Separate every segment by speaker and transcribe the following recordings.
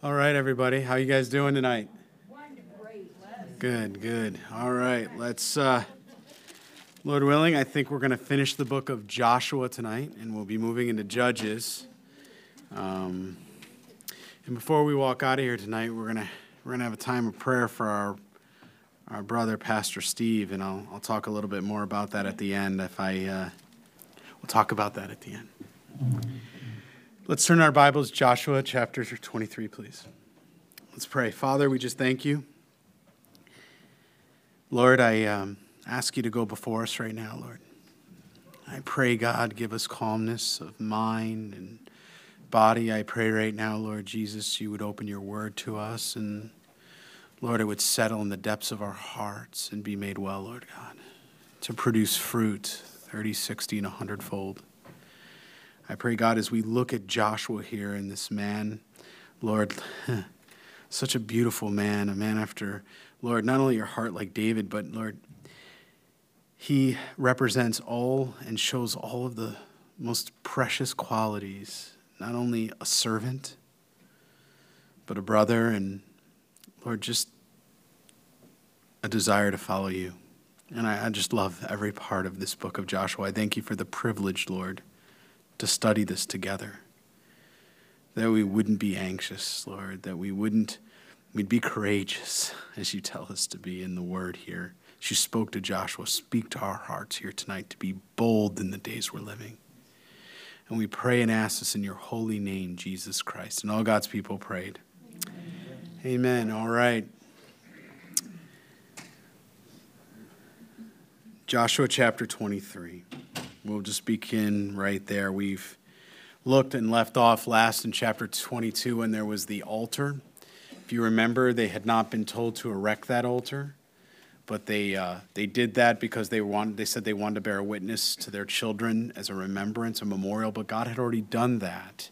Speaker 1: All right, everybody. How you guys doing tonight? Good, good. All right, let's, uh, Lord willing, I think we're going to finish the book of Joshua tonight, and we'll be moving into Judges. Um, and before we walk out of here tonight, we're going to we're going to have a time of prayer for our our brother, Pastor Steve, and I'll I'll talk a little bit more about that at the end. If I uh, we'll talk about that at the end. Let's turn our Bibles, Joshua chapter 23, please. Let's pray. Father, we just thank you. Lord, I um, ask you to go before us right now, Lord. I pray, God, give us calmness of mind and body. I pray right now, Lord Jesus, you would open your word to us and, Lord, it would settle in the depths of our hearts and be made well, Lord God, to produce fruit 30, 60, and 100 fold. I pray, God, as we look at Joshua here and this man, Lord, such a beautiful man, a man after, Lord, not only your heart like David, but Lord, he represents all and shows all of the most precious qualities, not only a servant, but a brother, and Lord, just a desire to follow you. And I, I just love every part of this book of Joshua. I thank you for the privilege, Lord to study this together. That we wouldn't be anxious, Lord, that we wouldn't, we'd be courageous as you tell us to be in the word here. As you spoke to Joshua, speak to our hearts here tonight to be bold in the days we're living. And we pray and ask this in your holy name, Jesus Christ. And all God's people prayed. Amen. Amen. All right. Joshua chapter 23. We'll just begin right there. We've looked and left off last in chapter 22 when there was the altar. If you remember, they had not been told to erect that altar, but they, uh, they did that because they, wanted, they said they wanted to bear witness to their children as a remembrance, a memorial, but God had already done that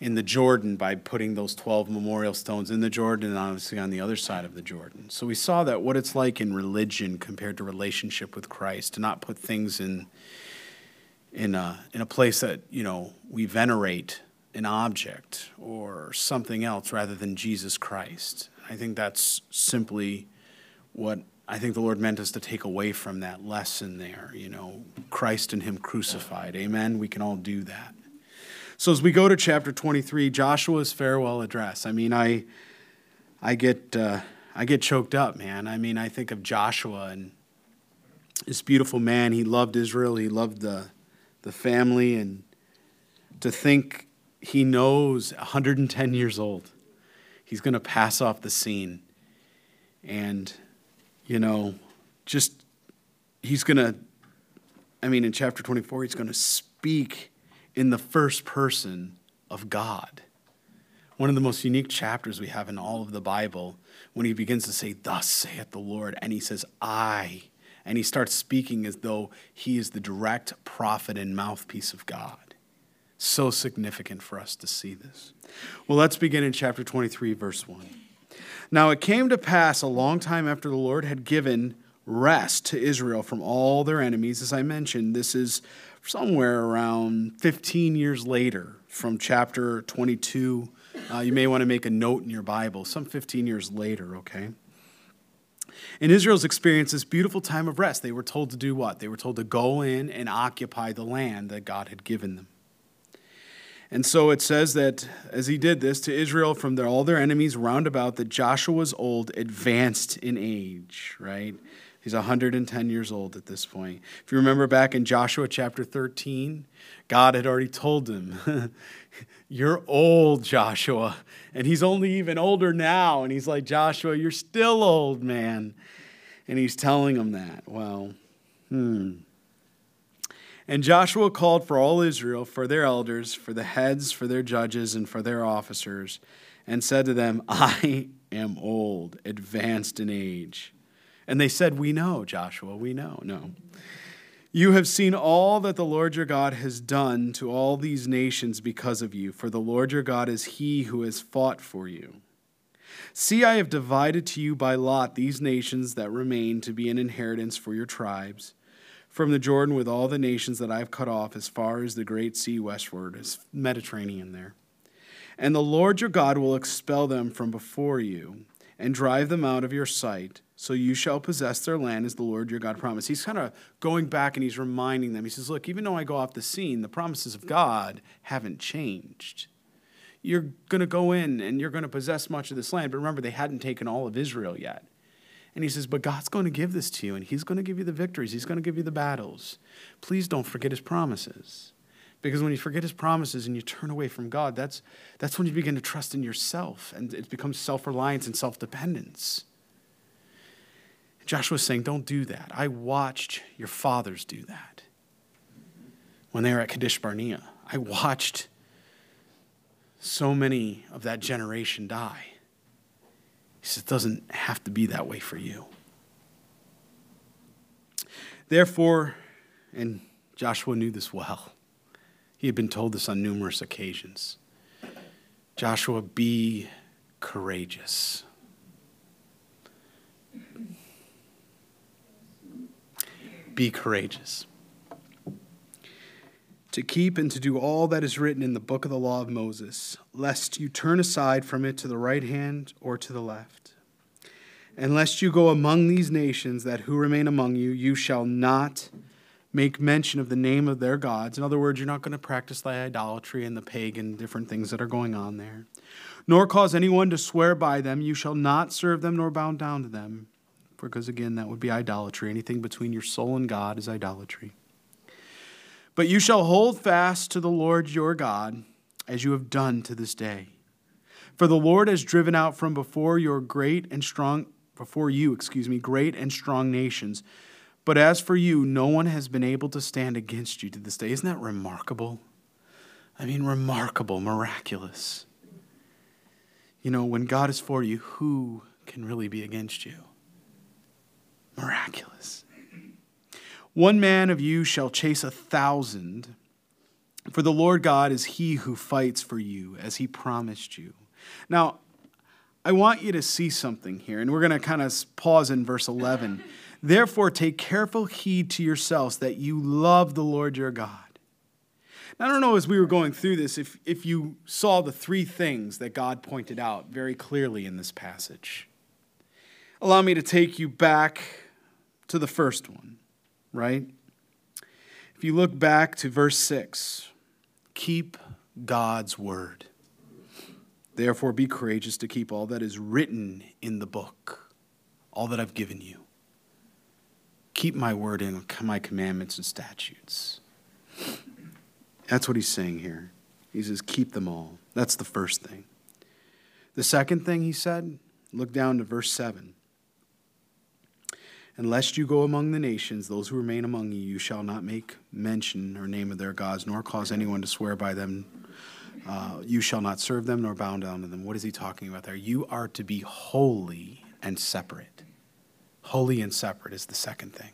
Speaker 1: in the Jordan by putting those 12 memorial stones in the Jordan and obviously on the other side of the Jordan. So we saw that what it's like in religion compared to relationship with Christ, to not put things in in a, in a place that, you know, we venerate an object or something else rather than Jesus Christ. I think that's simply what I think the Lord meant us to take away from that lesson there, you know, Christ and Him crucified. Amen. We can all do that. So as we go to chapter 23, Joshua's farewell address. I mean, I, I get, uh, I get choked up, man. I mean, I think of Joshua and this beautiful man. He loved Israel. He loved the the family, and to think he knows 110 years old, he's going to pass off the scene. And, you know, just, he's going to, I mean, in chapter 24, he's going to speak in the first person of God. One of the most unique chapters we have in all of the Bible when he begins to say, Thus saith the Lord, and he says, I and he starts speaking as though he is the direct prophet and mouthpiece of God. So significant for us to see this. Well, let's begin in chapter 23, verse 1. Now it came to pass a long time after the Lord had given rest to Israel from all their enemies. As I mentioned, this is somewhere around 15 years later from chapter 22. Uh, you may want to make a note in your Bible, some 15 years later, okay? In Israel's experience this beautiful time of rest, they were told to do what? They were told to go in and occupy the land that God had given them. And so it says that as he did this to Israel from their, all their enemies round about, that Joshua was old, advanced in age, right? He's 110 years old at this point. If you remember back in Joshua chapter 13, God had already told him, You're old, Joshua. And he's only even older now. And he's like, Joshua, you're still old, man. And he's telling him that. Well, hmm. And Joshua called for all Israel, for their elders, for the heads, for their judges, and for their officers, and said to them, I am old, advanced in age. And they said, We know, Joshua, we know. No. You have seen all that the Lord your God has done to all these nations because of you, for the Lord your God is he who has fought for you. See, I have divided to you by lot these nations that remain to be an inheritance for your tribes, from the Jordan with all the nations that I have cut off as far as the great sea westward, as Mediterranean there And the Lord your God will expel them from before you and drive them out of your sight. So you shall possess their land as the Lord your God promised. He's kind of going back and he's reminding them. He says, Look, even though I go off the scene, the promises of God haven't changed. You're going to go in and you're going to possess much of this land. But remember, they hadn't taken all of Israel yet. And he says, But God's going to give this to you, and He's going to give you the victories, He's going to give you the battles. Please don't forget His promises. Because when you forget his promises and you turn away from God, that's, that's when you begin to trust in yourself and it becomes self reliance and self dependence. Joshua's saying, Don't do that. I watched your fathers do that when they were at Kadesh Barnea. I watched so many of that generation die. He says, It doesn't have to be that way for you. Therefore, and Joshua knew this well he had been told this on numerous occasions. Joshua, be courageous. Be courageous. To keep and to do all that is written in the book of the law of Moses, lest you turn aside from it to the right hand or to the left. And lest you go among these nations that who remain among you, you shall not make mention of the name of their gods. In other words, you're not going to practice the idolatry and the pagan different things that are going on there. Nor cause anyone to swear by them. You shall not serve them nor bow down to them. Because again, that would be idolatry. Anything between your soul and God is idolatry. But you shall hold fast to the Lord your God, as you have done to this day. For the Lord has driven out from before your great and strong before you, excuse me, great and strong nations but as for you, no one has been able to stand against you to this day. Isn't that remarkable? I mean, remarkable, miraculous. You know, when God is for you, who can really be against you? Miraculous. One man of you shall chase a thousand, for the Lord God is he who fights for you, as he promised you. Now, I want you to see something here, and we're going to kind of pause in verse 11. Therefore, take careful heed to yourselves that you love the Lord your God. Now, I don't know as we were going through this if, if you saw the three things that God pointed out very clearly in this passage. Allow me to take you back to the first one, right? If you look back to verse 6, keep God's word. Therefore, be courageous to keep all that is written in the book, all that I've given you keep my word and my commandments and statutes. That's what he's saying here. He says, keep them all. That's the first thing. The second thing he said, look down to verse 7. Unless you go among the nations, those who remain among you, you shall not make mention or name of their gods, nor cause anyone to swear by them. Uh, you shall not serve them nor bow down to them. What is he talking about there? You are to be holy and separate. Holy and separate is the second thing.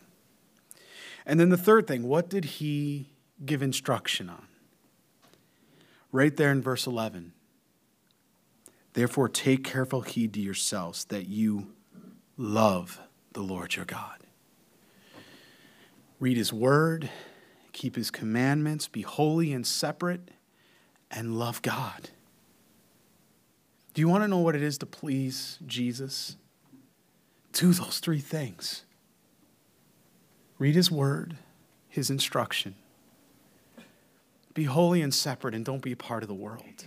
Speaker 1: And then the third thing, what did he give instruction on? Right there in verse 11. Therefore, take careful heed to yourselves that you love the Lord your God. Read his word, keep his commandments, be holy and separate, and love God. Do you want to know what it is to please Jesus? do those three things read His Word, His instruction. Be holy and separate and don't be a part of the world.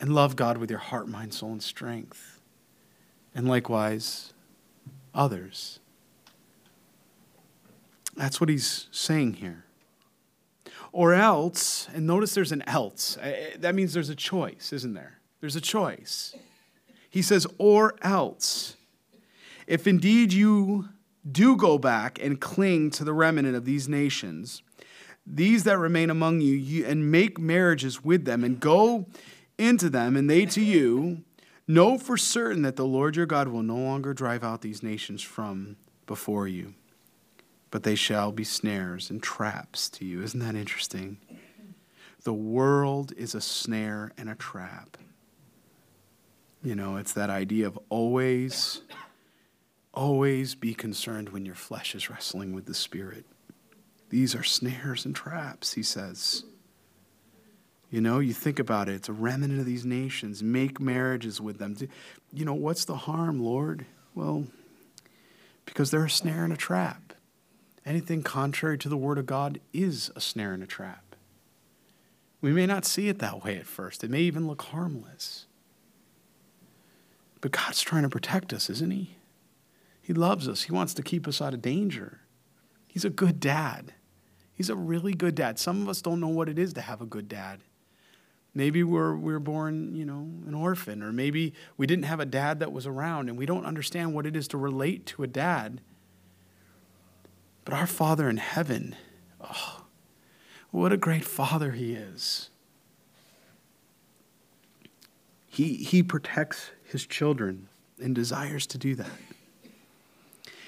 Speaker 1: And love God with your heart, mind, soul, and strength. And likewise, others. That's what he's saying here. Or else, and notice there's an else. That means there's a choice, isn't there? There's a choice. He says, or else. If indeed you do go back and cling to the remnant of these nations, these that remain among you, you and make marriages with them and go into them and they to you, know for certain that the Lord your God will no longer drive out these nations from before you, but they shall be snares and traps to you. Isn't that interesting? The world is a snare and a trap. You know, it's that idea of always Always be concerned when your flesh is wrestling with the Spirit. These are snares and traps, he says. You know, you think about it, it's a remnant of these nations. Make marriages with them. You know, what's the harm, Lord? Well, because they're a snare and a trap. Anything contrary to the Word of God is a snare and a trap. We may not see it that way at first, it may even look harmless. But God's trying to protect us, isn't He? He loves us, He wants to keep us out of danger. He's a good dad. He's a really good dad. Some of us don't know what it is to have a good dad. Maybe we're, we are born, you know, an orphan, or maybe we didn't have a dad that was around and we don't understand what it is to relate to a dad. But our Father in heaven, oh, what a great Father He is. He, he protects His children and desires to do that.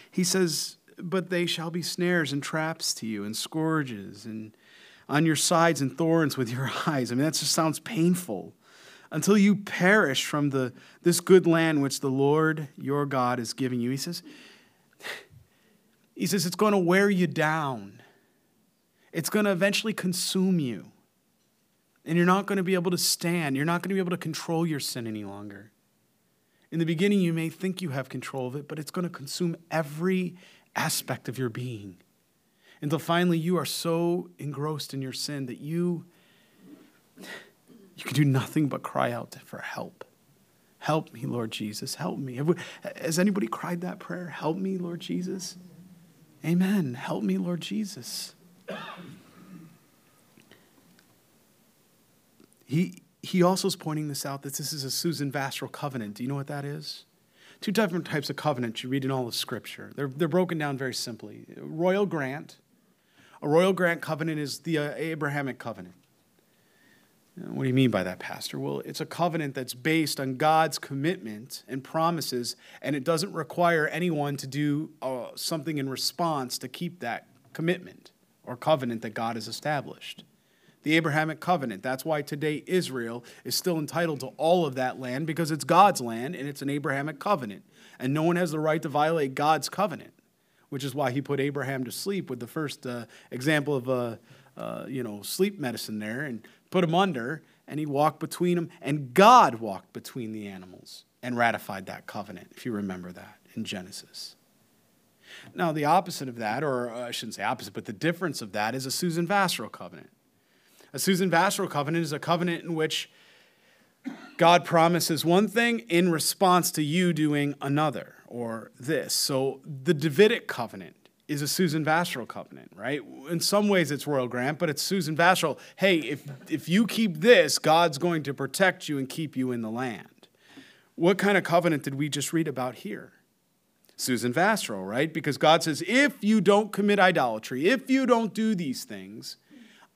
Speaker 1: He says, But they shall be snares and traps to you, and scourges, and on your sides and thorns with your eyes. I mean, that just sounds painful. Until you perish from the, this good land which the Lord your God is giving you. He says, he says it's going to wear you down. It's going to eventually consume you. And you're not going to be able to stand. You're not going to be able to control your sin any longer. In the beginning, you may think you have control of it, but it's going to consume every aspect of your being until finally you are so engrossed in your sin that you you can do nothing but cry out for help. Help me, Lord Jesus. Help me. We, has anybody cried that prayer? Help me, Lord Jesus. Amen. Help me, Lord Jesus. He, he also is pointing this out that this is a Suzerain Vassal covenant. Do you know what that is? Two different types of covenants you read in all of Scripture. They're, they're broken down very simply. Royal grant, a royal grant covenant is the uh, Abrahamic covenant. What do you mean by that, Pastor? Well, it's a covenant that's based on God's commitment and promises, and it doesn't require anyone to do uh, something in response to keep that commitment or covenant that God has established. The Abrahamic covenant. That's why today Israel is still entitled to all of that land because it's God's land and it's an Abrahamic covenant. And no one has the right to violate God's covenant which is why he put Abraham to sleep with the first uh, example of a uh, you know sleep medicine there, and put him under, and he walked between them, and God walked between the animals and ratified that covenant. If you remember that in Genesis. Now, the opposite of that, or uh, I shouldn't say opposite, but the difference of that is a Suzerain Vassal covenant. A Suzerain Vassal covenant is a covenant in which God promises one thing in response to you doing another or this. So the Davidic covenant is a Suzerain Vassal covenant, right? In some ways it's royal grant, but it's Suzerain Vassal. Hey, if, if you keep this, God's going to protect you and keep you in the land. What kind of covenant did we just read about here? Suzerain Vassal, right? Because God says, if you don't commit idolatry, if you don't do these things,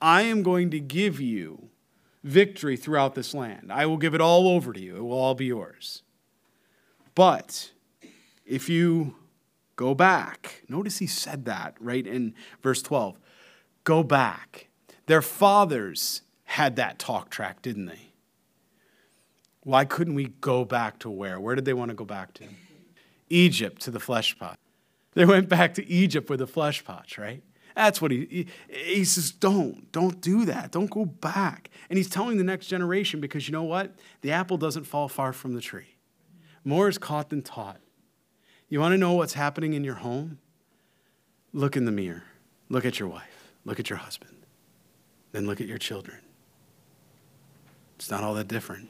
Speaker 1: I am going to give you victory throughout this land. I will give it all over to you, it will all be yours. But if you go back, notice he said that right in verse 12 go back. Their fathers had that talk track, didn't they? Why couldn't we go back to where? Where did they want to go back to? Egypt to the flesh pot. They went back to Egypt with the flesh pots, right? That's what he, he, he says, don't, don't do that. Don't go back. And he's telling the next generation because you know what? The apple doesn't fall far from the tree. More is caught than taught. You want to know what's happening in your home? Look in the mirror. Look at your wife. Look at your husband. Then look at your children. It's not all that different.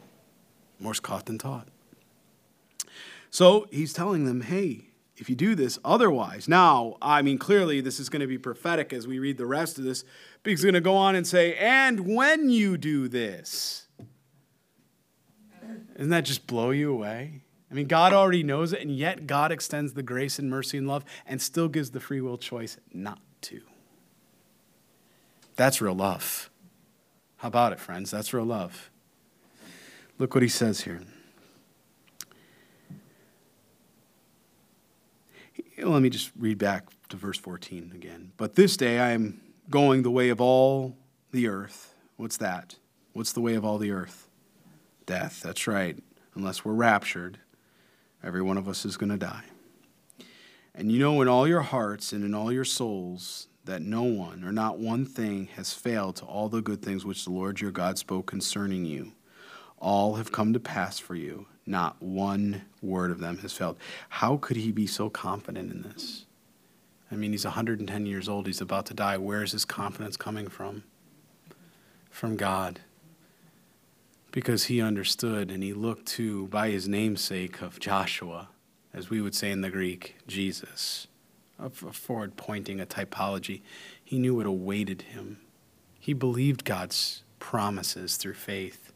Speaker 1: More's caught than taught. So he's telling them, hey, if you do this otherwise. Now, I mean, clearly this is going to be prophetic as we read the rest of this, because he's going to go on and say, and when you do this. Doesn't that just blow you away? I mean, God already knows it, and yet God extends the grace and mercy and love and still gives the free will choice not to. That's real love. How about it, friends? That's real love. Look what he says here. Let me just read back to verse 14 again. But this day I am going the way of all the earth. What's that? What's the way of all the earth? Death. That's right. Unless we're raptured, every one of us is going to die. And you know in all your hearts and in all your souls that no one or not one thing has failed to all the good things which the Lord your God spoke concerning you. All have come to pass for you. Not one word of them has failed. How could he be so confident in this? I mean, he's 110 years old. He's about to die. Where is his confidence coming from? From God. Because he understood and he looked to, by his namesake of Joshua, as we would say in the Greek, Jesus, a forward pointing, a typology. He knew what awaited him. He believed God's promises through faith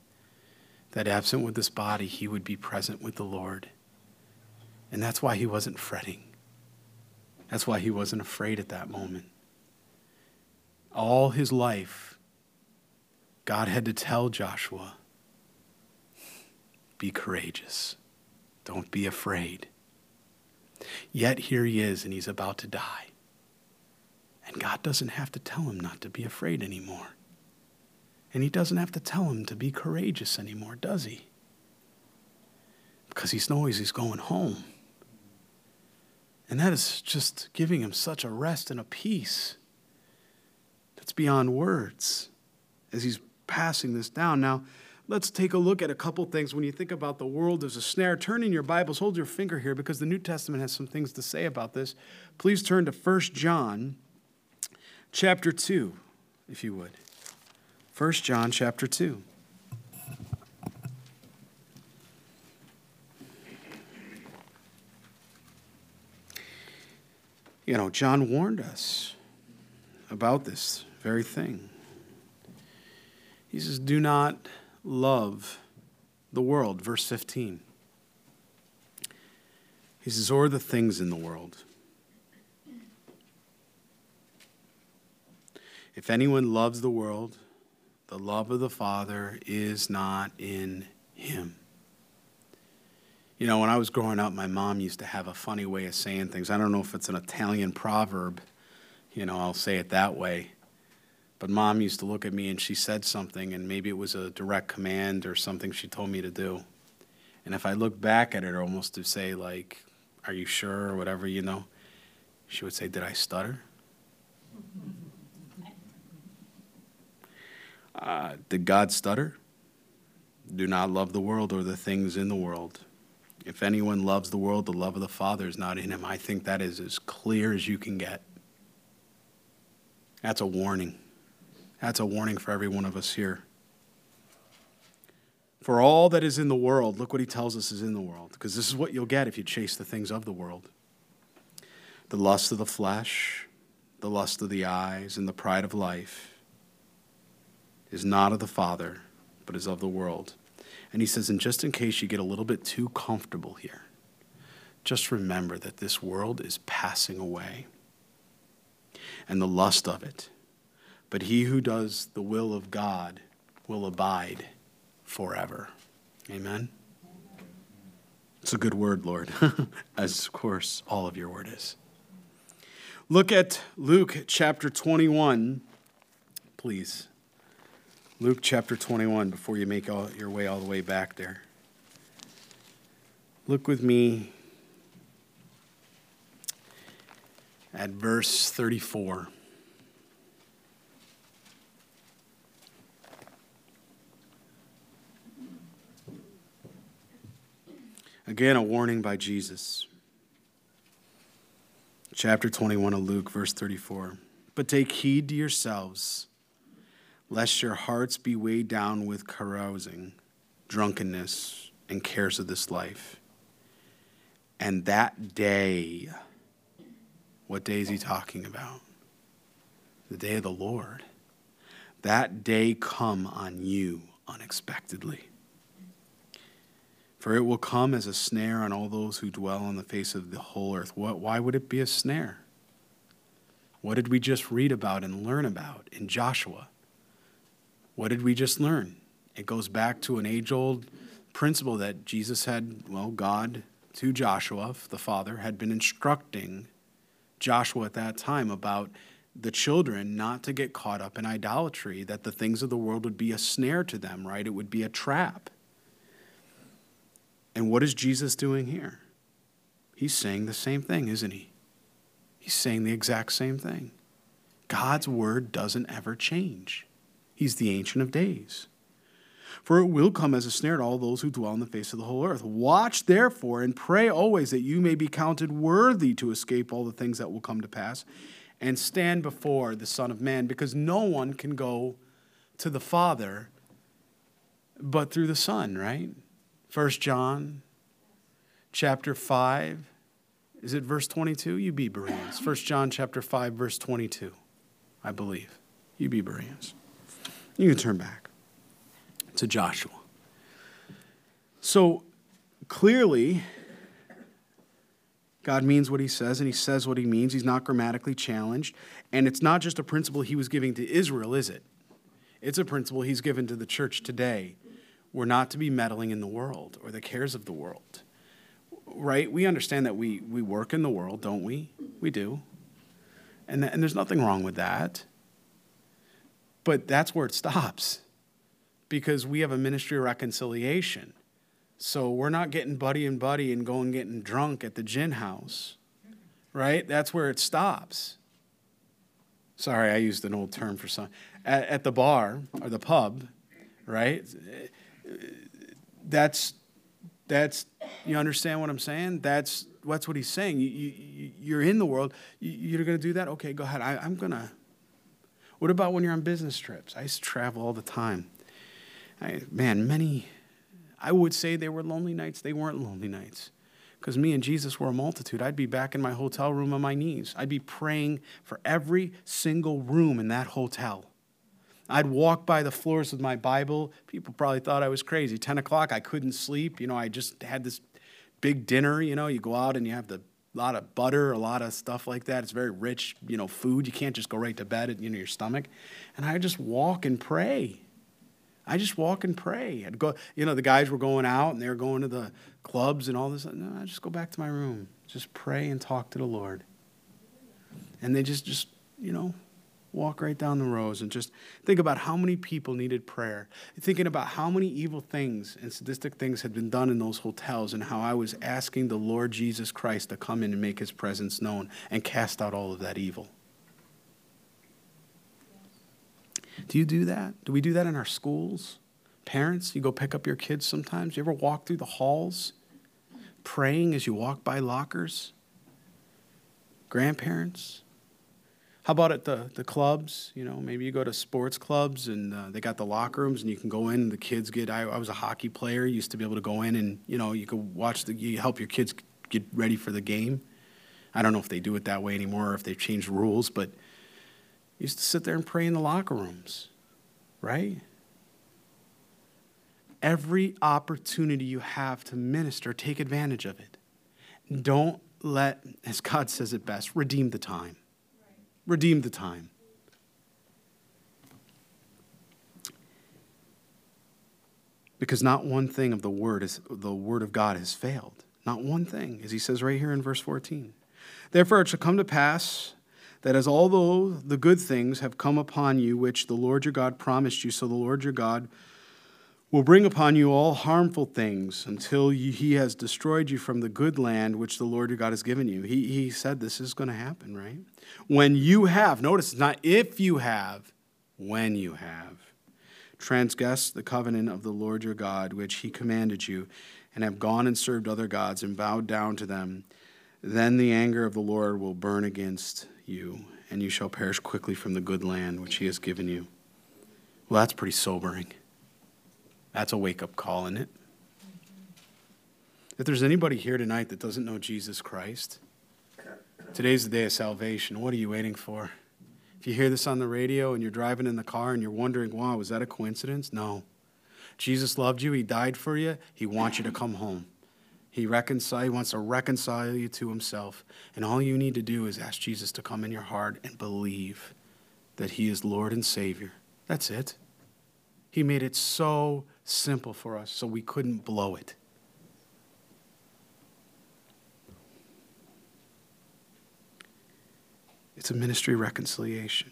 Speaker 1: that absent with this body, he would be present with the Lord. And that's why he wasn't fretting. That's why he wasn't afraid at that moment. All his life, God had to tell Joshua be courageous, don't be afraid. Yet here he is, and he's about to die. And God doesn't have to tell him not to be afraid anymore. And he doesn't have to tell him to be courageous anymore, does he? Because he knows he's going home. And that is just giving him such a rest and a peace that's beyond words as he's passing this down. Now, let's take a look at a couple things. When you think about the world as a snare, turn in your Bibles, hold your finger here because the New Testament has some things to say about this. Please turn to 1 John chapter 2, if you would. 1 John chapter 2. You know, John warned us about this very thing. He says, Do not love the world. Verse 15. He says, Or the things in the world. If anyone loves the world, the love of the Father is not in him. You know, when I was growing up, my mom used to have a funny way of saying things. I don't know if it's an Italian proverb, you know, I'll say it that way. But mom used to look at me and she said something, and maybe it was a direct command or something she told me to do. And if I look back at it, almost to say, like, are you sure, or whatever, you know, she would say, Did I stutter? Uh, did God stutter? Do not love the world or the things in the world. If anyone loves the world, the love of the Father is not in him. I think that is as clear as you can get. That's a warning. That's a warning for every one of us here. For all that is in the world, look what he tells us is in the world, because this is what you'll get if you chase the things of the world the lust of the flesh, the lust of the eyes, and the pride of life is not of the Father, but is of the world. And he says, and just in case you get a little bit too comfortable here, just remember that this world is passing away and the lust of it. But he who does the will of God will abide forever. Amen. It's a good word, Lord, as of course all of your word is. Look at Luke chapter 21, please. Luke chapter 21, before you make all, your way all the way back there. Look with me at verse 34. Again, a warning by Jesus. Chapter 21 of Luke, verse 34. But take heed to yourselves lest your hearts be weighed down with carousing, drunkenness, and cares of this life. And that day, what day is he talking about? The day of the Lord. That day come on you unexpectedly. For it will come as a snare on all those who dwell on the face of the whole earth. What, why would it be a snare? What did we just read about and learn about in Joshua? What did we just learn? It goes back to an age old principle that Jesus had, well, God to Joshua, the father, had been instructing Joshua at that time about the children not to get caught up in idolatry, that the things of the world would be a snare to them, right? It would be a trap. And what is Jesus doing here? He's saying the same thing, isn't he? He's saying the exact same thing. God's word doesn't ever change. He's the Ancient of Days. For it will come as a snare to all those who dwell on the face of the whole earth. Watch therefore and pray always that you may be counted worthy to escape all the things that will come to pass and stand before the Son of Man, because no one can go to the Father but through the Son, right? First John chapter 5. Is it verse 22? You be Bereans. First John chapter 5, verse 22, I believe. You be Bereans. You can turn back to Joshua. So clearly, God means what he says, and he says what he means. He's not grammatically challenged. And it's not just a principle he was giving to Israel, is it? It's a principle he's given to the church today. We're not to be meddling in the world or the cares of the world. Right? We understand that we, we work in the world, don't we? We do. And, th- and there's nothing wrong with that. But that's where it stops because we have a ministry of reconciliation. So we're not getting buddy and buddy and going getting drunk at the gin house, right? That's where it stops. Sorry, I used an old term for some. At, at the bar or the pub, right? That's that's you understand what I'm saying? That's that's what he's saying. You, you you're in the world. You, are going to do that. Okay, go ahead. I, I'm gonna. What about when you're on business trips? I used to travel all the time. I, man, many I would say they were lonely nights. They weren't lonely nights. Because me and Jesus were a multitude. I'd be back in my hotel room on my knees. I'd be praying for every single room in that hotel. I'd walk by the floors with my Bible. People probably thought I was crazy. 10 o'clock, I couldn't sleep. You know, I just had this big dinner. You know, you go out and you have the lot of butter, a lot of stuff like that. It's very rich, you know, food. You can't just go right to bed at you know, your stomach. And I just walk and pray. I just walk and pray. I'd go, you know, the guys were going out and they were going to the clubs and all this. No, I just go back to my room, just pray and talk to the Lord. And they just, just, you know, walk right down the rows and just think about how many people needed prayer. Thinking about how many evil things and sadistic things had been done in those hotels and how I was asking the Lord Jesus Christ to come in and make his presence known and cast out all of that evil. Do you do that? Do we do that in our schools? Parents, you go pick up your kids sometimes. You ever walk through the halls praying as you walk by lockers? Grandparents? How about at the, the clubs? You know, maybe you go to sports clubs and uh, they got the locker rooms and you can go in the kids get. I, I was a hockey player, used to be able to go in and, you know, you could watch the, you help your kids get ready for the game. I don't know if they do it that way anymore or if they've changed rules, but used to sit there and pray in the locker rooms, right? Every opportunity you have to minister, take advantage of it. Don't let, as God says it best, redeem the time. Redeem the time. Because not one thing of the word is the word of God has failed. Not one thing, as he says right here in verse 14. Therefore it shall come to pass that as although the good things have come upon you, which the Lord your God promised you, so the Lord your God will bring upon you all harmful things until you, he has destroyed you from the good land which the Lord your God has given you. He, he said this is going to happen, right? When you have, notice it's not if you have, when you have transgressed the covenant of the Lord your God, which he commanded you, and have gone and served other gods and bowed down to them, then the anger of the Lord will burn against you, and you shall perish quickly from the good land which he has given you. Well, that's pretty sobering. That's a wake up call, isn't it? If there's anybody here tonight that doesn't know Jesus Christ, today's the day of salvation. What are you waiting for? If you hear this on the radio and you're driving in the car and you're wondering, wow, was that a coincidence? No. Jesus loved you, He died for you, He wants you to come home. He, he wants to reconcile you to himself. And all you need to do is ask Jesus to come in your heart and believe that he is Lord and Savior. That's it. He made it so simple for us so we couldn't blow it. It's a ministry reconciliation.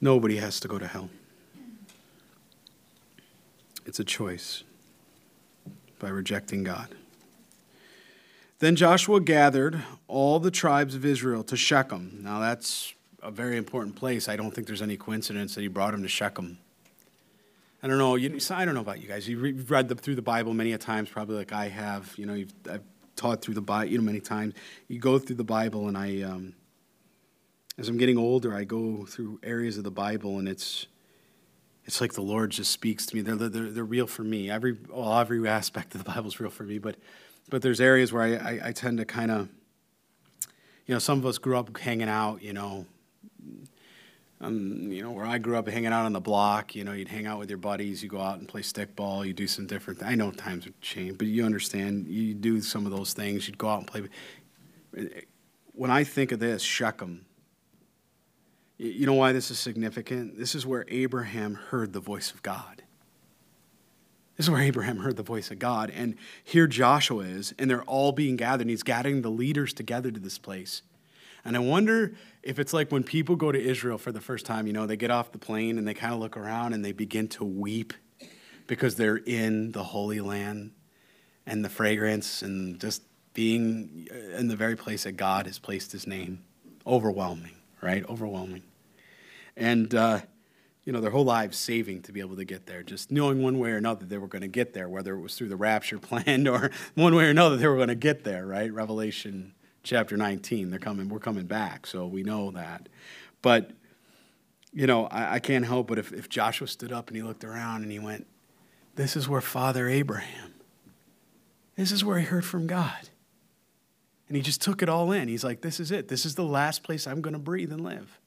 Speaker 1: Nobody has to go to hell. It's a choice by rejecting God. Then Joshua gathered all the tribes of Israel to Shechem. Now, that's a very important place. I don't think there's any coincidence that he brought him to Shechem. I don't know. You, I don't know about you guys. You've read the, through the Bible many a times, probably like I have. You know, you've, I've taught through the Bible, you know, many times. You go through the Bible, and I, um, as I'm getting older, I go through areas of the Bible, and it's, it's like the Lord just speaks to me. They're, they're, they're real for me. Every, well, every aspect of the Bible is real for me, but, but there's areas where I, I, I tend to kind of, you know, some of us grew up hanging out, you know, um, you know, where I grew up hanging out on the block, you know, you'd hang out with your buddies, you go out and play stickball, you do some different, I know times have changed, but you understand, you do some of those things, you'd go out and play. When I think of this, Shechem, you know why this is significant? This is where Abraham heard the voice of God. This is where Abraham heard the voice of God. And here Joshua is, and they're all being gathered. And he's gathering the leaders together to this place. And I wonder if it's like when people go to Israel for the first time, you know, they get off the plane and they kind of look around and they begin to weep because they're in the Holy Land and the fragrance and just being in the very place that God has placed his name. Overwhelming, right? Overwhelming. And, uh, you know, their whole lives saving to be able to get there, just knowing one way or another they were going to get there, whether it was through the rapture planned or one way or another they were going to get there, right? Revelation chapter 19. They're coming, we're coming back, so we know that. But, you know, I, I can't help but if, if Joshua stood up and he looked around and he went, This is where Father Abraham, this is where he heard from God. And he just took it all in. He's like, This is it. This is the last place I'm going to breathe and live.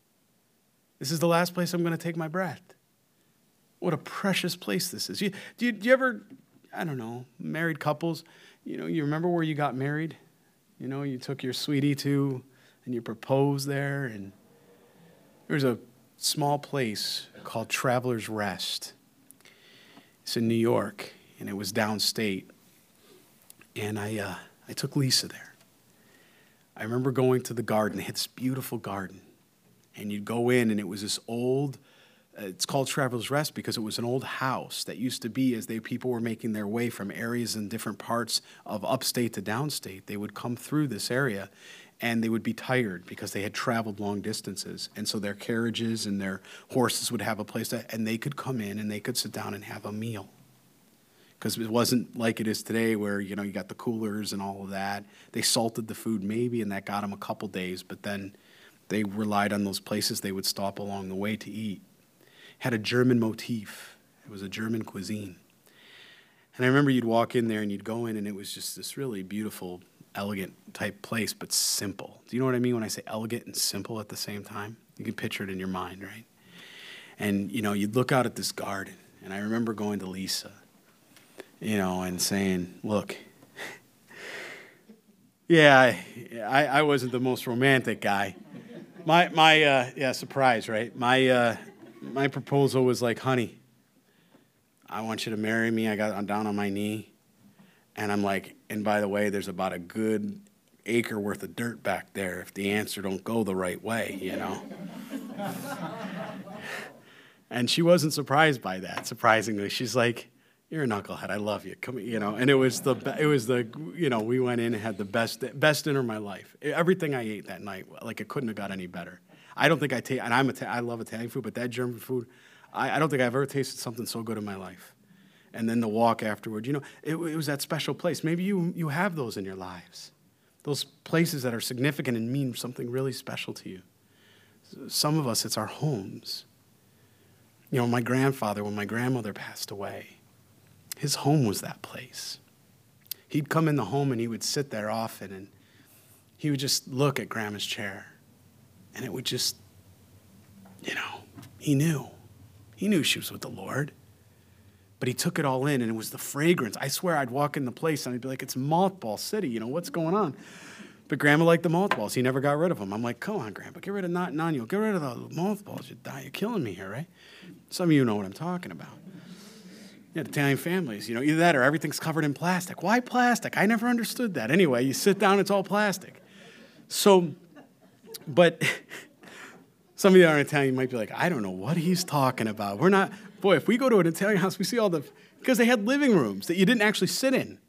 Speaker 1: This is the last place I'm going to take my breath. What a precious place this is. You, do, you, do you ever, I don't know, married couples, you know, you remember where you got married? You know, you took your sweetie to and you proposed there. And there's a small place called Traveler's Rest. It's in New York, and it was downstate. And I, uh, I took Lisa there. I remember going to the garden. it's beautiful garden. And you'd go in, and it was this old Uh, it's called Traveler's Rest because it was an old house that used to be as they people were making their way from areas in different parts of upstate to downstate. They would come through this area and they would be tired because they had traveled long distances. And so their carriages and their horses would have a place to, and they could come in and they could sit down and have a meal. Because it wasn't like it is today where, you know, you got the coolers and all of that. They salted the food maybe and that got them a couple days, but then they relied on those places they would stop along the way to eat had a German motif. It was a German cuisine. And I remember you'd walk in there and you'd go in, and it was just this really beautiful, elegant type place, but simple. Do you know what I mean when I say elegant and simple at the same time? You can picture it in your mind, right? And, you know, you'd look out at this garden, and I remember going to Lisa, you know, and saying, look, yeah, I, I wasn't the most romantic guy. My, my uh, yeah, surprise, right? My, uh, my proposal was like, honey, I want you to marry me. I got down on my knee. And I'm like, and by the way, there's about a good acre worth of dirt back there if the answer don't go the right way, you know. and she wasn't surprised by that, surprisingly. She's like, You're a knucklehead. I love you. Come you know, and it was the it was the you know, we went in and had the best best dinner of my life. Everything I ate that night, like it couldn't have got any better. I don't think I taste, and I'm a, I love Italian food, but that German food, I, I don't think I've ever tasted something so good in my life. And then the walk afterward, you know, it, it was that special place. Maybe you, you have those in your lives, those places that are significant and mean something really special to you. Some of us, it's our homes. You know, my grandfather, when my grandmother passed away, his home was that place. He'd come in the home and he would sit there often and he would just look at grandma's chair and it would just, you know, he knew. He knew she was with the Lord. But he took it all in, and it was the fragrance. I swear I'd walk in the place and I'd be like, it's mothball city, you know, what's going on? But Grandma liked the mothballs. He never got rid of them. I'm like, come on, Grandpa, get rid of not Nano. Get rid of the mothballs. You die. You're killing me here, right? Some of you know what I'm talking about. Yeah, the Italian families, you know, either that or everything's covered in plastic. Why plastic? I never understood that. Anyway, you sit down, it's all plastic. So but some of you are Italian, might be like, I don't know what he's talking about. We're not, boy, if we go to an Italian house, we see all the, because they had living rooms that you didn't actually sit in.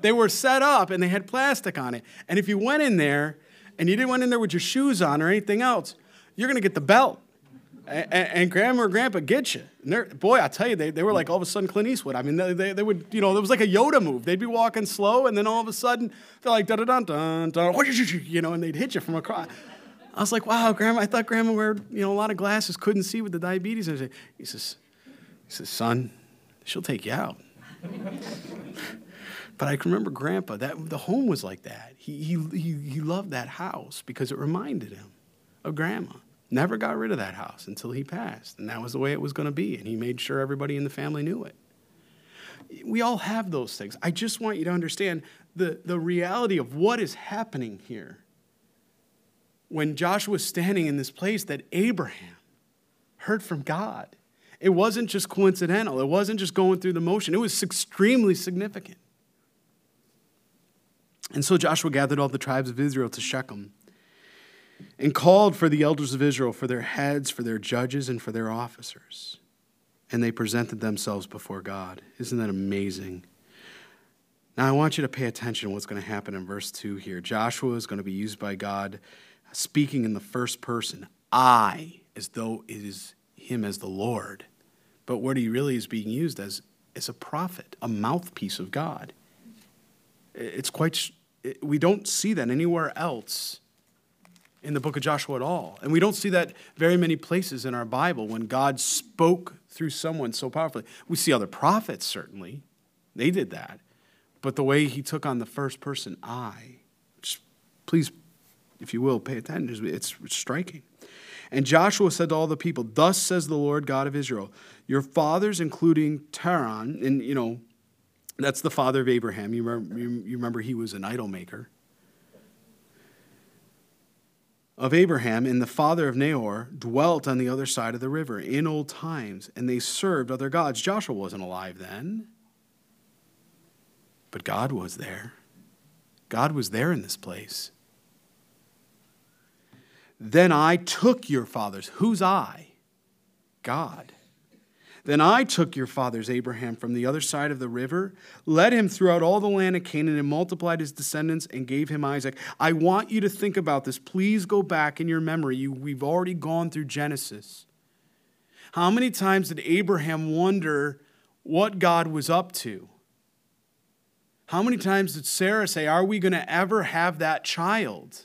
Speaker 1: They were set up and they had plastic on it. And if you went in there and you didn't went in there with your shoes on or anything else, you're going to get the belt. And, and, grandma or grandpa get you. boy, I tell you, they, they were like all of a sudden Clint Eastwood. I mean, they, they, they would, you know, it was like a Yoda move. They'd be walking slow, and then all of a sudden, they're like, da da da da da, you know, and they'd hit you from across. I was like, wow, grandma, I thought grandma wore, you know, a lot of glasses, couldn't see with the diabetes. He says, he says, son, she'll take you out. but I can remember grandpa, that the home was like that. He, he, he, he loved that house because it reminded him of grandma. Never got rid of that house until he passed. And that was the way it was going to be. And he made sure everybody in the family knew it. We all have those things. I just want you to understand the, the reality of what is happening here. When Joshua was standing in this place that Abraham heard from God, it wasn't just coincidental, it wasn't just going through the motion, it was extremely significant. And so Joshua gathered all the tribes of Israel to Shechem and called for the elders of Israel, for their heads, for their judges, and for their officers. And they presented themselves before God. Isn't that amazing? Now, I want you to pay attention to what's going to happen in verse 2 here. Joshua is going to be used by God speaking in the first person, I, as though it is him as the Lord. But what he really is being used as is a prophet, a mouthpiece of God. It's quite, we don't see that anywhere else in the book of Joshua at all. And we don't see that very many places in our Bible when God spoke through someone so powerfully. We see other prophets, certainly. They did that. But the way he took on the first person I, please, if you will, pay attention. It's striking. And Joshua said to all the people, Thus says the Lord God of Israel, your fathers, including Terah, and you know, that's the father of Abraham. You remember, you remember he was an idol maker of Abraham and the father of Nahor dwelt on the other side of the river in old times, and they served other gods. Joshua wasn't alive then, but God was there. God was there in this place. Then I took your fathers. Who's I? God then I took your fathers Abraham from the other side of the river, led him throughout all the land of Canaan, and multiplied his descendants and gave him Isaac. I want you to think about this. Please go back in your memory. You, we've already gone through Genesis. How many times did Abraham wonder what God was up to? How many times did Sarah say, Are we going to ever have that child?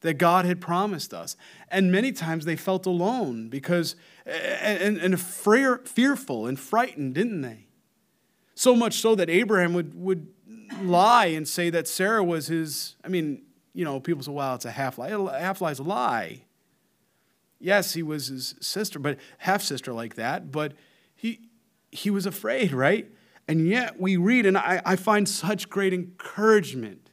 Speaker 1: That God had promised us. And many times they felt alone because, and, and fear, fearful and frightened, didn't they? So much so that Abraham would, would lie and say that Sarah was his, I mean, you know, people say, well, it's a half lie. A half lie is a lie. Yes, he was his sister, but half sister like that, but he, he was afraid, right? And yet we read, and I, I find such great encouragement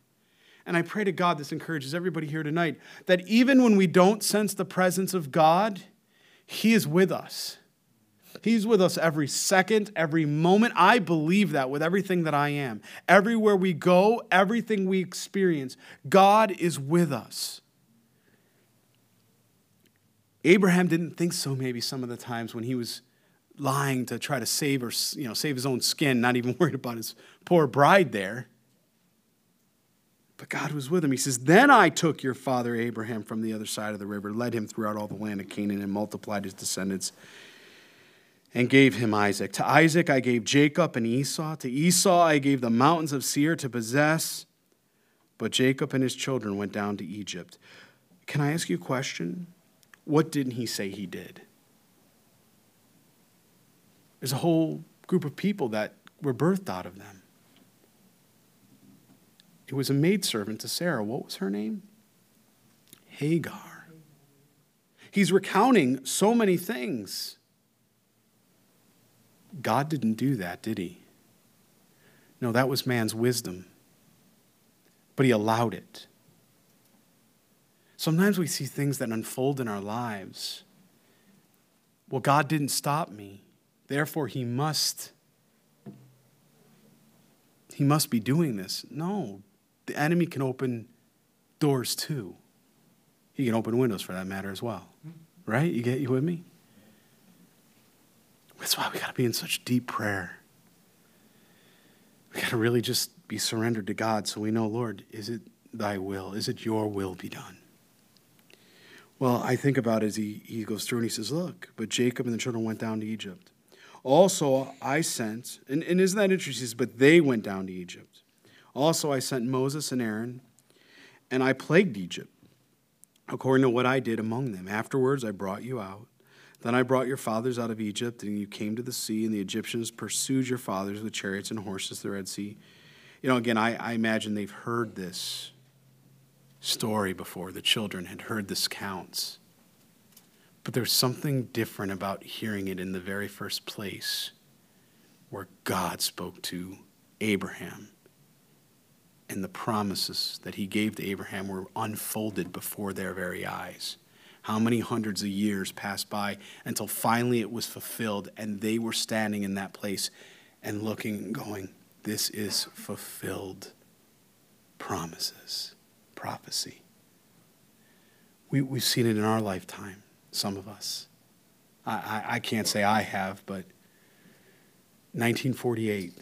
Speaker 1: and I pray to God this encourages everybody here tonight that even when we don't sense the presence of God, He is with us. He's with us every second, every moment. I believe that with everything that I am. Everywhere we go, everything we experience, God is with us. Abraham didn't think so maybe some of the times when he was lying to try to save or you know save his own skin, not even worried about his poor bride there. But God was with him. He says, Then I took your father Abraham from the other side of the river, led him throughout all the land of Canaan, and multiplied his descendants, and gave him Isaac. To Isaac I gave Jacob and Esau. To Esau I gave the mountains of Seir to possess. But Jacob and his children went down to Egypt. Can I ask you a question? What didn't he say he did? There's a whole group of people that were birthed out of them. It was a maidservant to Sarah. What was her name? Hagar. He's recounting so many things. God didn't do that, did he? No, that was man's wisdom. But he allowed it. Sometimes we see things that unfold in our lives. Well, God didn't stop me. Therefore, he must he must be doing this. No, the enemy can open doors too. He can open windows for that matter as well. Right? You get you with me? That's why we got to be in such deep prayer. We got to really just be surrendered to God so we know, Lord, is it thy will? Is it your will be done? Well, I think about as he, he goes through and he says, Look, but Jacob and the children went down to Egypt. Also, I sent, and, and isn't that interesting? He says, But they went down to Egypt. Also, I sent Moses and Aaron, and I plagued Egypt according to what I did among them. Afterwards, I brought you out. Then I brought your fathers out of Egypt, and you came to the sea, and the Egyptians pursued your fathers with chariots and horses the Red Sea. You know, again, I, I imagine they've heard this story before. The children had heard this counts. But there's something different about hearing it in the very first place where God spoke to Abraham and the promises that he gave to Abraham were unfolded before their very eyes. How many hundreds of years passed by until finally it was fulfilled and they were standing in that place and looking and going, This is fulfilled promises, prophecy. We, we've seen it in our lifetime, some of us. I, I, I can't say I have, but 1948,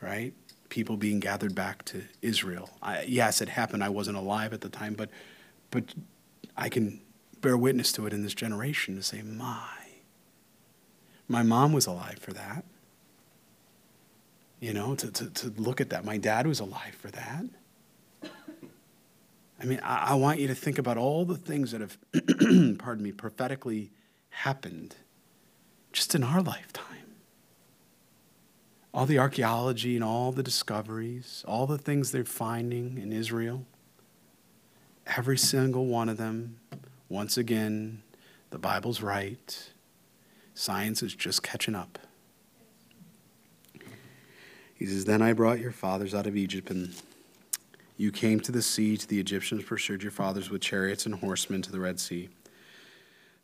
Speaker 1: right? People being gathered back to Israel. I, yes, it happened. I wasn't alive at the time, but, but I can bear witness to it in this generation to say, my, my mom was alive for that. You know, to, to, to look at that. My dad was alive for that. I mean, I, I want you to think about all the things that have, pardon me, prophetically happened just in our lifetime all the archaeology and all the discoveries, all the things they're finding in Israel, every single one of them, once again, the Bible's right. Science is just catching up. He says, Then I brought your fathers out of Egypt, and you came to the sea, to the Egyptians pursued your fathers with chariots and horsemen to the Red Sea.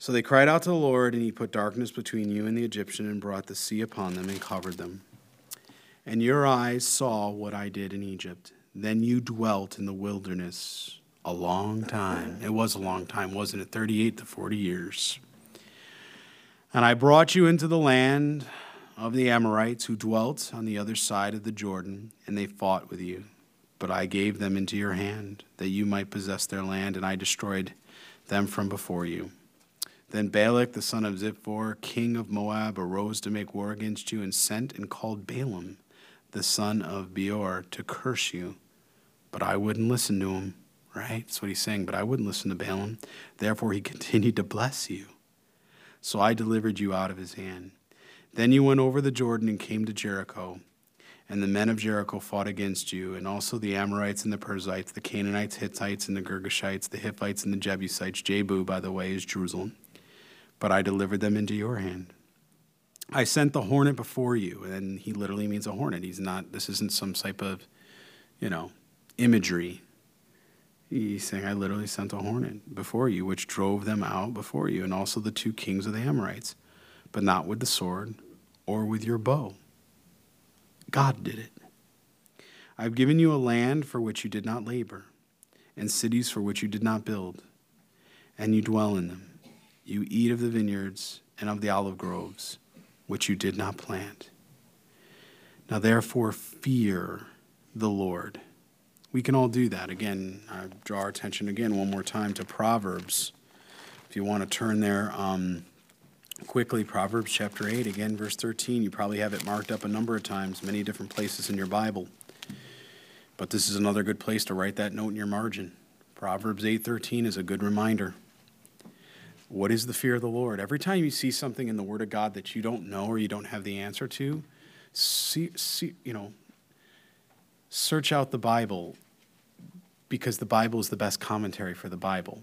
Speaker 1: So they cried out to the Lord, and he put darkness between you and the Egyptian, and brought the sea upon them and covered them and your eyes saw what I did in Egypt. Then you dwelt in the wilderness a long time. It was a long time, wasn't it? 38 to 40 years. And I brought you into the land of the Amorites who dwelt on the other side of the Jordan, and they fought with you. But I gave them into your hand, that you might possess their land, and I destroyed them from before you. Then Balak, the son of Zippor, king of Moab, arose to make war against you, and sent and called Balaam the son of Beor, to curse you. But I wouldn't listen to him, right? That's what he's saying. But I wouldn't listen to Balaam. Therefore, he continued to bless you. So I delivered you out of his hand. Then you went over the Jordan and came to Jericho. And the men of Jericho fought against you, and also the Amorites and the Perizzites, the Canaanites, Hittites, and the Girgashites, the Hivites, and the Jebusites. Jebu, by the way, is Jerusalem. But I delivered them into your hand. I sent the hornet before you, and he literally means a hornet. He's not, this isn't some type of, you know, imagery. He's saying, I literally sent a hornet before you, which drove them out before you, and also the two kings of the Amorites, but not with the sword or with your bow. God did it. I've given you a land for which you did not labor, and cities for which you did not build, and you dwell in them. You eat of the vineyards and of the olive groves which you did not plant. Now, therefore, fear the Lord. We can all do that. Again, I draw our attention again one more time to Proverbs. If you want to turn there um, quickly, Proverbs chapter 8, again, verse 13. You probably have it marked up a number of times, many different places in your Bible. But this is another good place to write that note in your margin. Proverbs 8:13 is a good reminder. What is the fear of the Lord? Every time you see something in the Word of God that you don't know or you don't have the answer to, see, see, you know, search out the Bible because the Bible is the best commentary for the Bible.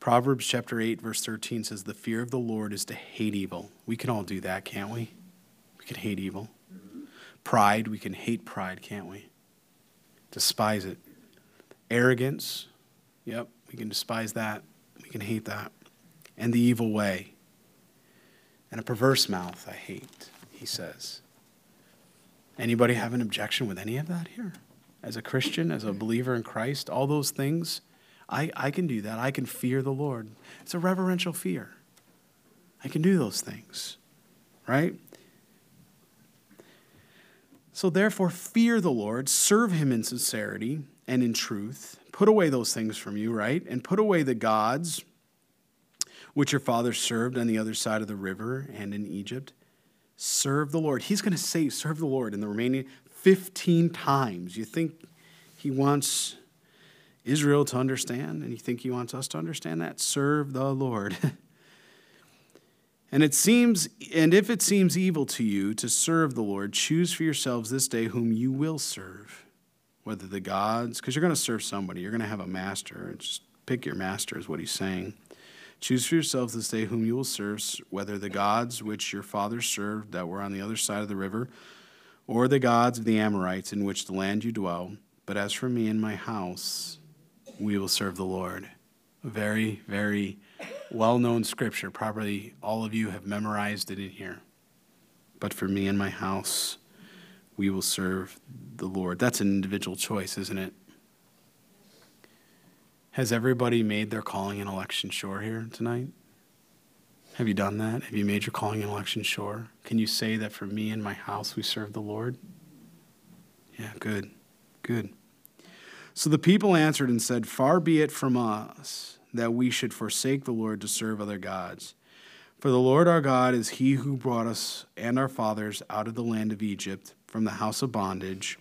Speaker 1: Proverbs chapter 8, verse 13 says, The fear of the Lord is to hate evil. We can all do that, can't we? We can hate evil. Pride, we can hate pride, can't we? Despise it. Arrogance, yep, we can despise that. We can hate that. And the evil way. And a perverse mouth I hate, he says. Anybody have an objection with any of that here? As a Christian, as a believer in Christ, all those things, I, I can do that. I can fear the Lord. It's a reverential fear. I can do those things, right? So therefore, fear the Lord, serve him in sincerity and in truth. Put away those things from you, right? And put away the gods which your fathers served on the other side of the river and in Egypt. Serve the Lord. He's going to say, serve the Lord in the remaining 15 times. You think he wants Israel to understand, and you think he wants us to understand that? Serve the Lord. And it seems, and if it seems evil to you to serve the Lord, choose for yourselves this day whom you will serve, whether the gods, because you're going to serve somebody, you're going to have a master. Just pick your master, is what he's saying. Choose for yourselves this day whom you will serve, whether the gods which your fathers served that were on the other side of the river, or the gods of the Amorites in which the land you dwell. But as for me and my house, we will serve the Lord. Very, very well known scripture. Probably all of you have memorized it in here. But for me and my house, we will serve the Lord. That's an individual choice, isn't it? Has everybody made their calling and election sure here tonight? Have you done that? Have you made your calling and election sure? Can you say that for me and my house we serve the Lord? Yeah, good. Good. So the people answered and said, Far be it from us that we should forsake the Lord to serve other gods. For the Lord our God is he who brought us and our fathers out of the land of Egypt from the house of bondage,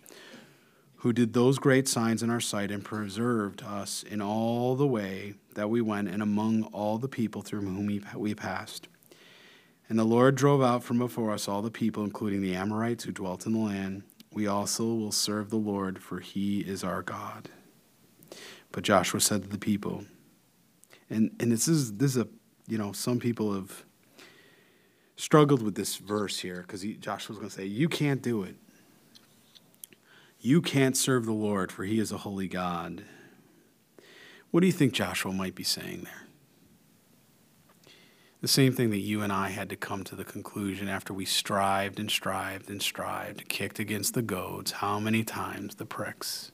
Speaker 1: who did those great signs in our sight and preserved us in all the way that we went and among all the people through whom we passed. And the Lord drove out from before us all the people, including the Amorites who dwelt in the land. We also will serve the Lord, for he is our God. But Joshua said to the people, and and this is this is a you know some people have struggled with this verse here because Joshua was going to say you can't do it. You can't serve the Lord for He is a holy God. What do you think Joshua might be saying there? The same thing that you and I had to come to the conclusion after we strived and strived and strived, kicked against the goads, how many times the pricks,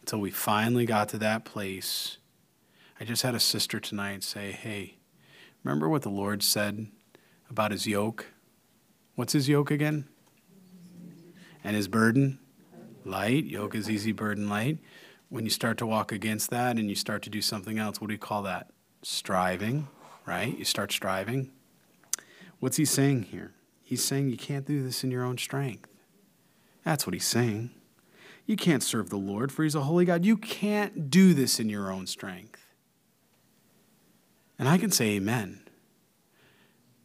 Speaker 1: until we finally got to that place I just had a sister tonight say, Hey, remember what the Lord said about his yoke? What's his yoke again? And his burden? Light. Yoke is easy, burden light. When you start to walk against that and you start to do something else, what do you call that? Striving, right? You start striving. What's he saying here? He's saying you can't do this in your own strength. That's what he's saying. You can't serve the Lord, for he's a holy God. You can't do this in your own strength. And I can say amen.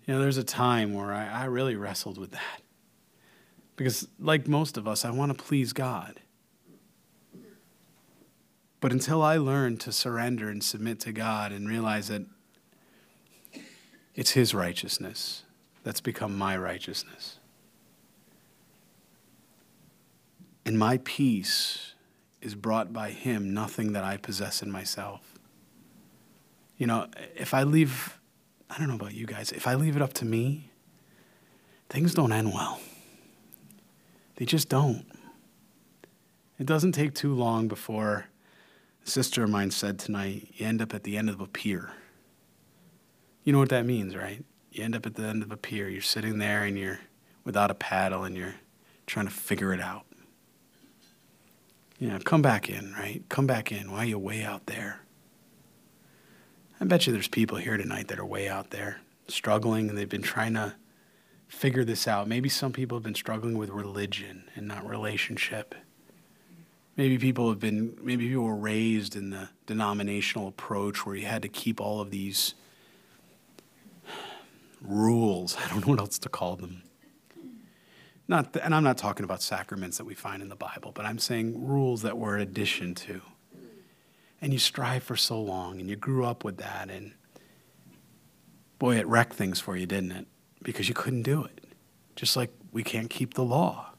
Speaker 1: You know, there's a time where I, I really wrestled with that. Because, like most of us, I want to please God. But until I learn to surrender and submit to God and realize that it's His righteousness that's become my righteousness. And my peace is brought by Him, nothing that I possess in myself. You know, if I leave, I don't know about you guys, if I leave it up to me, things don't end well. They just don't. It doesn't take too long before a sister of mine said tonight, you end up at the end of a pier. You know what that means, right? You end up at the end of a pier. You're sitting there and you're without a paddle and you're trying to figure it out. You know, come back in, right? Come back in. Why are you way out there? I bet you there's people here tonight that are way out there struggling and they've been trying to figure this out. Maybe some people have been struggling with religion and not relationship. Maybe people have been, maybe people were raised in the denominational approach where you had to keep all of these rules. I don't know what else to call them. Not, and I'm not talking about sacraments that we find in the Bible, but I'm saying rules that were addition to and you strive for so long and you grew up with that and boy it wrecked things for you didn't it? Because you couldn't do it. Just like we can't keep the law.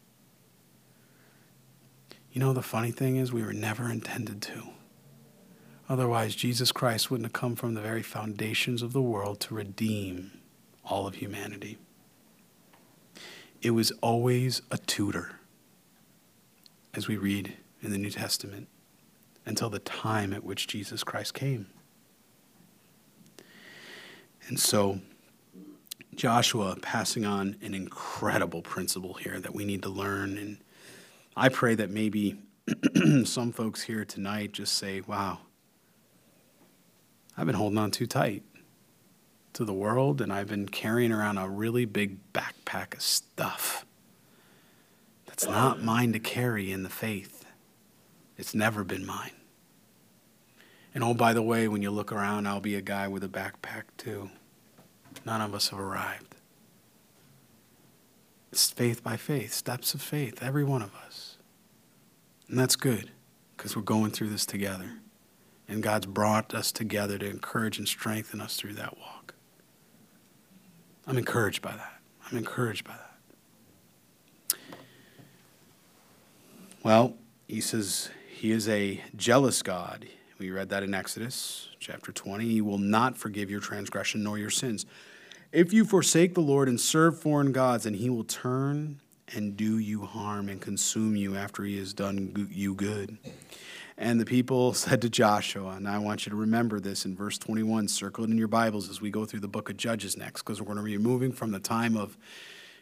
Speaker 1: You know the funny thing is we were never intended to. Otherwise jesus christ wouldn't have come from the very foundations of the world to redeem all of humanity. It was always a tutor as we read in the new testament until the time at which Jesus Christ came. And so, Joshua passing on an incredible principle here that we need to learn and I pray that maybe some folks here tonight just say, wow, I've been holding on too tight to the world and I've been carrying around a really big backpack of stuff that's not mine to carry in the faith. It's never been mine. And oh, by the way, when you look around, I'll be a guy with a backpack too. None of us have arrived. It's faith by faith, steps of faith, every one of us. And that's good because we're going through this together. And God's brought us together to encourage and strengthen us through that walk. I'm encouraged by that. I'm encouraged by that. Well, he says he is a jealous God. We read that in Exodus chapter 20. He will not forgive your transgression nor your sins. If you forsake the Lord and serve foreign gods, then he will turn and do you harm and consume you after he has done you good. And the people said to Joshua, and I want you to remember this in verse 21, circle it in your Bibles as we go through the book of Judges next, because we're going to be moving from the time of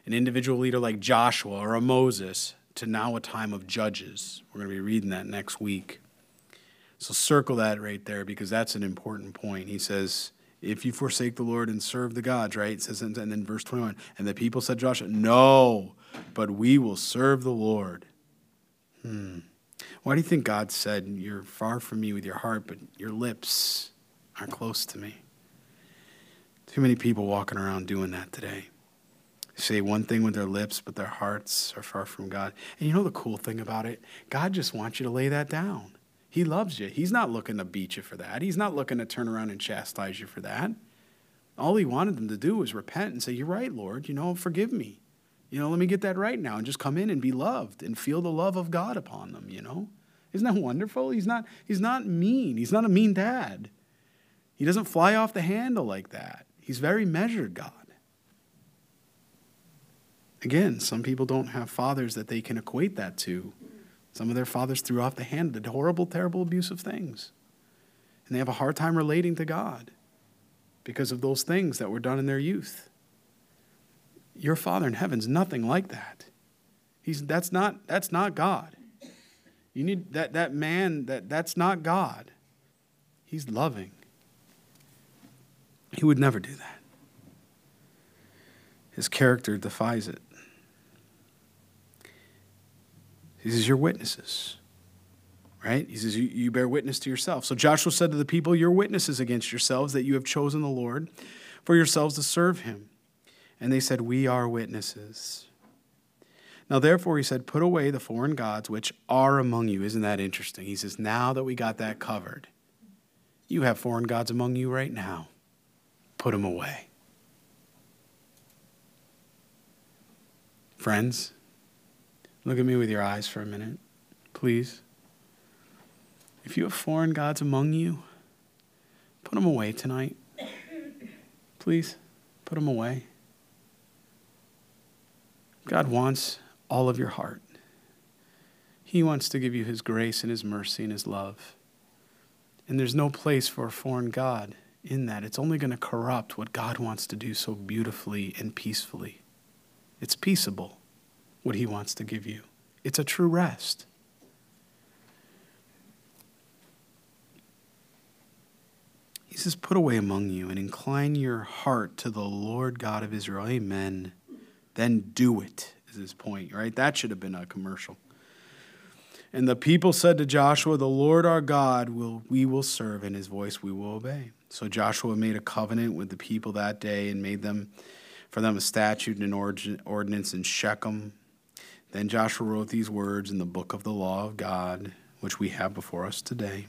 Speaker 1: an individual leader like Joshua or a Moses to now a time of judges. We're going to be reading that next week. So circle that right there because that's an important point. He says, if you forsake the Lord and serve the gods, right? It says, and then verse 21, and the people said, Joshua, no, but we will serve the Lord. Hmm. Why do you think God said, You're far from me with your heart, but your lips are close to me? Too many people walking around doing that today. Say one thing with their lips, but their hearts are far from God. And you know the cool thing about it? God just wants you to lay that down. He loves you. He's not looking to beat you for that. He's not looking to turn around and chastise you for that. All he wanted them to do was repent and say, You're right, Lord. You know, forgive me. You know, let me get that right now and just come in and be loved and feel the love of God upon them, you know? Isn't that wonderful? He's not, he's not mean. He's not a mean dad. He doesn't fly off the handle like that. He's very measured, God. Again, some people don't have fathers that they can equate that to. Some of their fathers threw off the hand, did horrible, terrible, abusive things. And they have a hard time relating to God because of those things that were done in their youth. Your Father in heaven's nothing like that. He's, that's, not, that's not God. You need that, that man, that, that's not God. He's loving. He would never do that. His character defies it. He says, You're witnesses. Right? He says, you, you bear witness to yourself. So Joshua said to the people, You're witnesses against yourselves that you have chosen the Lord for yourselves to serve him. And they said, We are witnesses. Now, therefore, he said, Put away the foreign gods which are among you. Isn't that interesting? He says, Now that we got that covered, you have foreign gods among you right now. Put them away. Friends, look at me with your eyes for a minute, please. If you have foreign gods among you, put them away tonight. Please, put them away. God wants all of your heart. He wants to give you His grace and His mercy and His love. And there's no place for a foreign God in that. It's only going to corrupt what God wants to do so beautifully and peacefully. It's peaceable, what He wants to give you. It's a true rest. He says, Put away among you and incline your heart to the Lord God of Israel. Amen. Then do it is his point, right? That should have been a commercial. And the people said to Joshua, The Lord our God will we will serve, and his voice we will obey. So Joshua made a covenant with the people that day and made them for them a statute and an ordinance in Shechem. Then Joshua wrote these words in the book of the law of God, which we have before us today.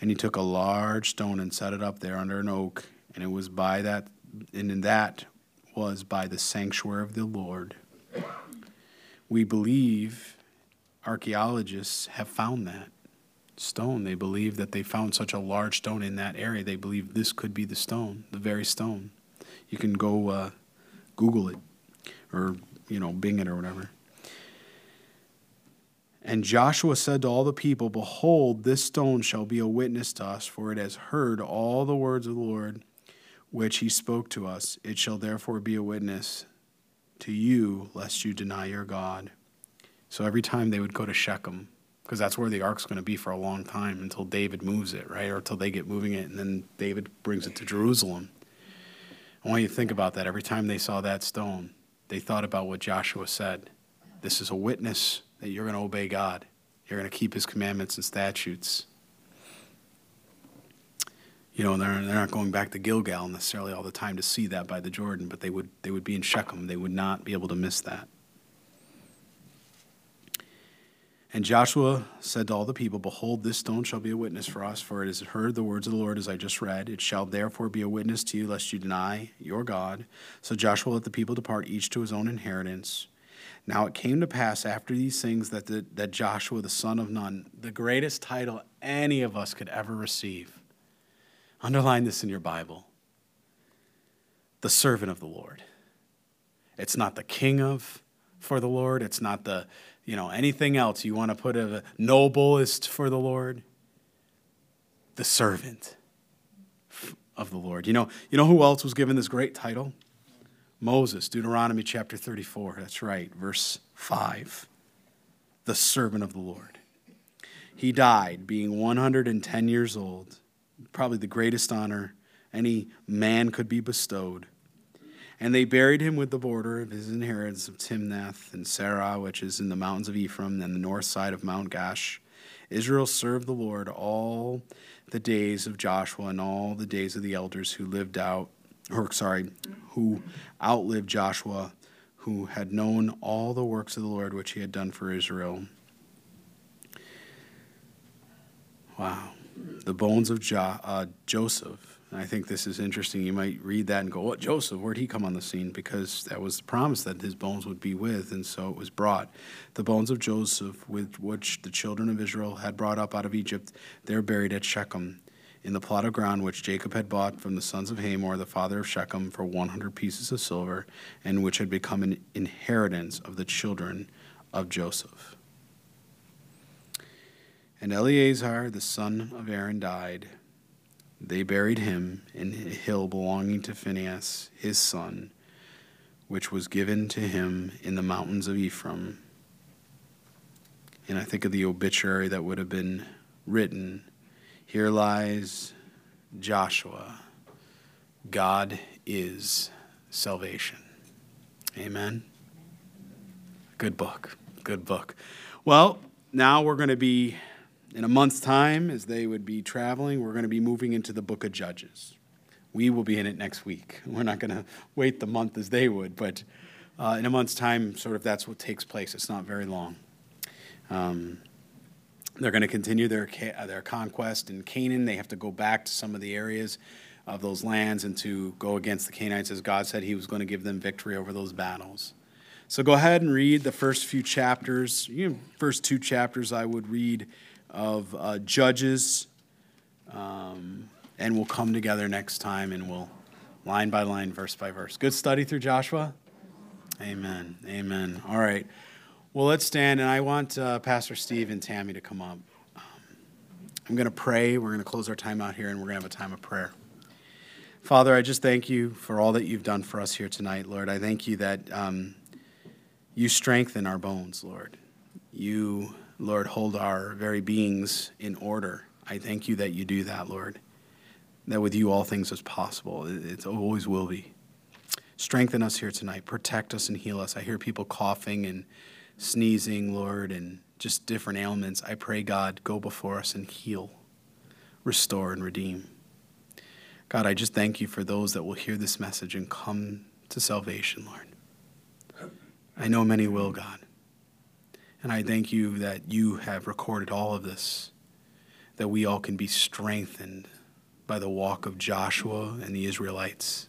Speaker 1: And he took a large stone and set it up there under an oak, and it was by that and in that was by the sanctuary of the Lord we believe archaeologists have found that stone. They believe that they found such a large stone in that area. They believe this could be the stone, the very stone. You can go uh, Google it or, you know, Bing it or whatever. And Joshua said to all the people, Behold, this stone shall be a witness to us, for it has heard all the words of the Lord which he spoke to us. It shall therefore be a witness to you, lest you deny your God. So every time they would go to Shechem, because that's where the ark's going to be for a long time until David moves it, right? Or until they get moving it, and then David brings it to Jerusalem. I want you to think about that. Every time they saw that stone, they thought about what Joshua said. This is a witness that you're going to obey God. You're going to keep his commandments and statutes. You know, they're, they're not going back to Gilgal necessarily all the time to see that by the Jordan, but they would, they would be in Shechem. They would not be able to miss that. And Joshua said to all the people, Behold, this stone shall be a witness for us, for it has heard the words of the Lord as I just read. It shall therefore be a witness to you, lest you deny your God. So Joshua let the people depart, each to his own inheritance. Now it came to pass after these things that, the, that Joshua the son of Nun, the greatest title any of us could ever receive, underline this in your Bible, the servant of the Lord. It's not the king of for the Lord. It's not the, you know, anything else you want to put a noblest for the Lord. The servant of the Lord. You know, you know who else was given this great title? Moses, Deuteronomy chapter 34. That's right, verse 5. The servant of the Lord. He died being 110 years old, probably the greatest honor any man could be bestowed. And they buried him with the border of his inheritance of Timnath and Serah, which is in the mountains of Ephraim and the north side of Mount Gaash. Israel served the Lord all the days of Joshua and all the days of the elders who lived out or sorry, who outlived Joshua, who had known all the works of the Lord which he had done for Israel. Wow. The bones of jo- uh, Joseph. I think this is interesting. You might read that and go, What, Joseph? Where'd he come on the scene? Because that was the promise that his bones would be with, and so it was brought. The bones of Joseph, with which the children of Israel had brought up out of Egypt, they're buried at Shechem in the plot of ground which Jacob had bought from the sons of Hamor, the father of Shechem, for 100 pieces of silver, and which had become an inheritance of the children of Joseph. And Eleazar, the son of Aaron, died. They buried him in a hill belonging to Phinehas, his son, which was given to him in the mountains of Ephraim. And I think of the obituary that would have been written here lies Joshua. God is salvation. Amen. Good book. Good book. Well, now we're going to be, in a month's time, as they would be traveling, we're going to be moving into the book of Judges. We will be in it next week. We're not going to wait the month as they would, but uh, in a month's time, sort of that's what takes place. It's not very long. Um, they're going to continue their, uh, their conquest in Canaan. They have to go back to some of the areas of those lands and to go against the Canaanites as God said he was going to give them victory over those battles. So go ahead and read the first few chapters. You know, first two chapters I would read of uh, Judges, um, and we'll come together next time and we'll line by line, verse by verse. Good study through Joshua. Amen. Amen. All right. Well, let's stand, and I want uh, Pastor Steve and Tammy to come up. Um, I'm going to pray. We're going to close our time out here, and we're going to have a time of prayer. Father, I just thank you for all that you've done for us here tonight, Lord. I thank you that um, you strengthen our bones, Lord. You, Lord, hold our very beings in order. I thank you that you do that, Lord. That with you all things is possible. It always will be. Strengthen us here tonight. Protect us and heal us. I hear people coughing and sneezing, Lord, and just different ailments, I pray, God, go before us and heal, restore, and redeem. God, I just thank you for those that will hear this message and come to salvation, Lord. I know many will, God. And I thank you that you have recorded all of this, that we all can be strengthened by the walk of Joshua and the Israelites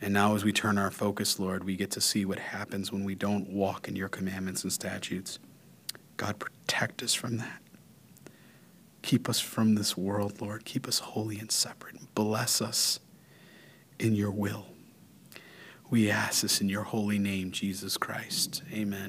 Speaker 1: and now, as we turn our focus, Lord, we get to see what happens when we don't walk in your commandments and statutes. God, protect us from that. Keep us from this world, Lord. Keep us holy and separate. Bless us in your will. We ask this in your holy name, Jesus Christ. Amen.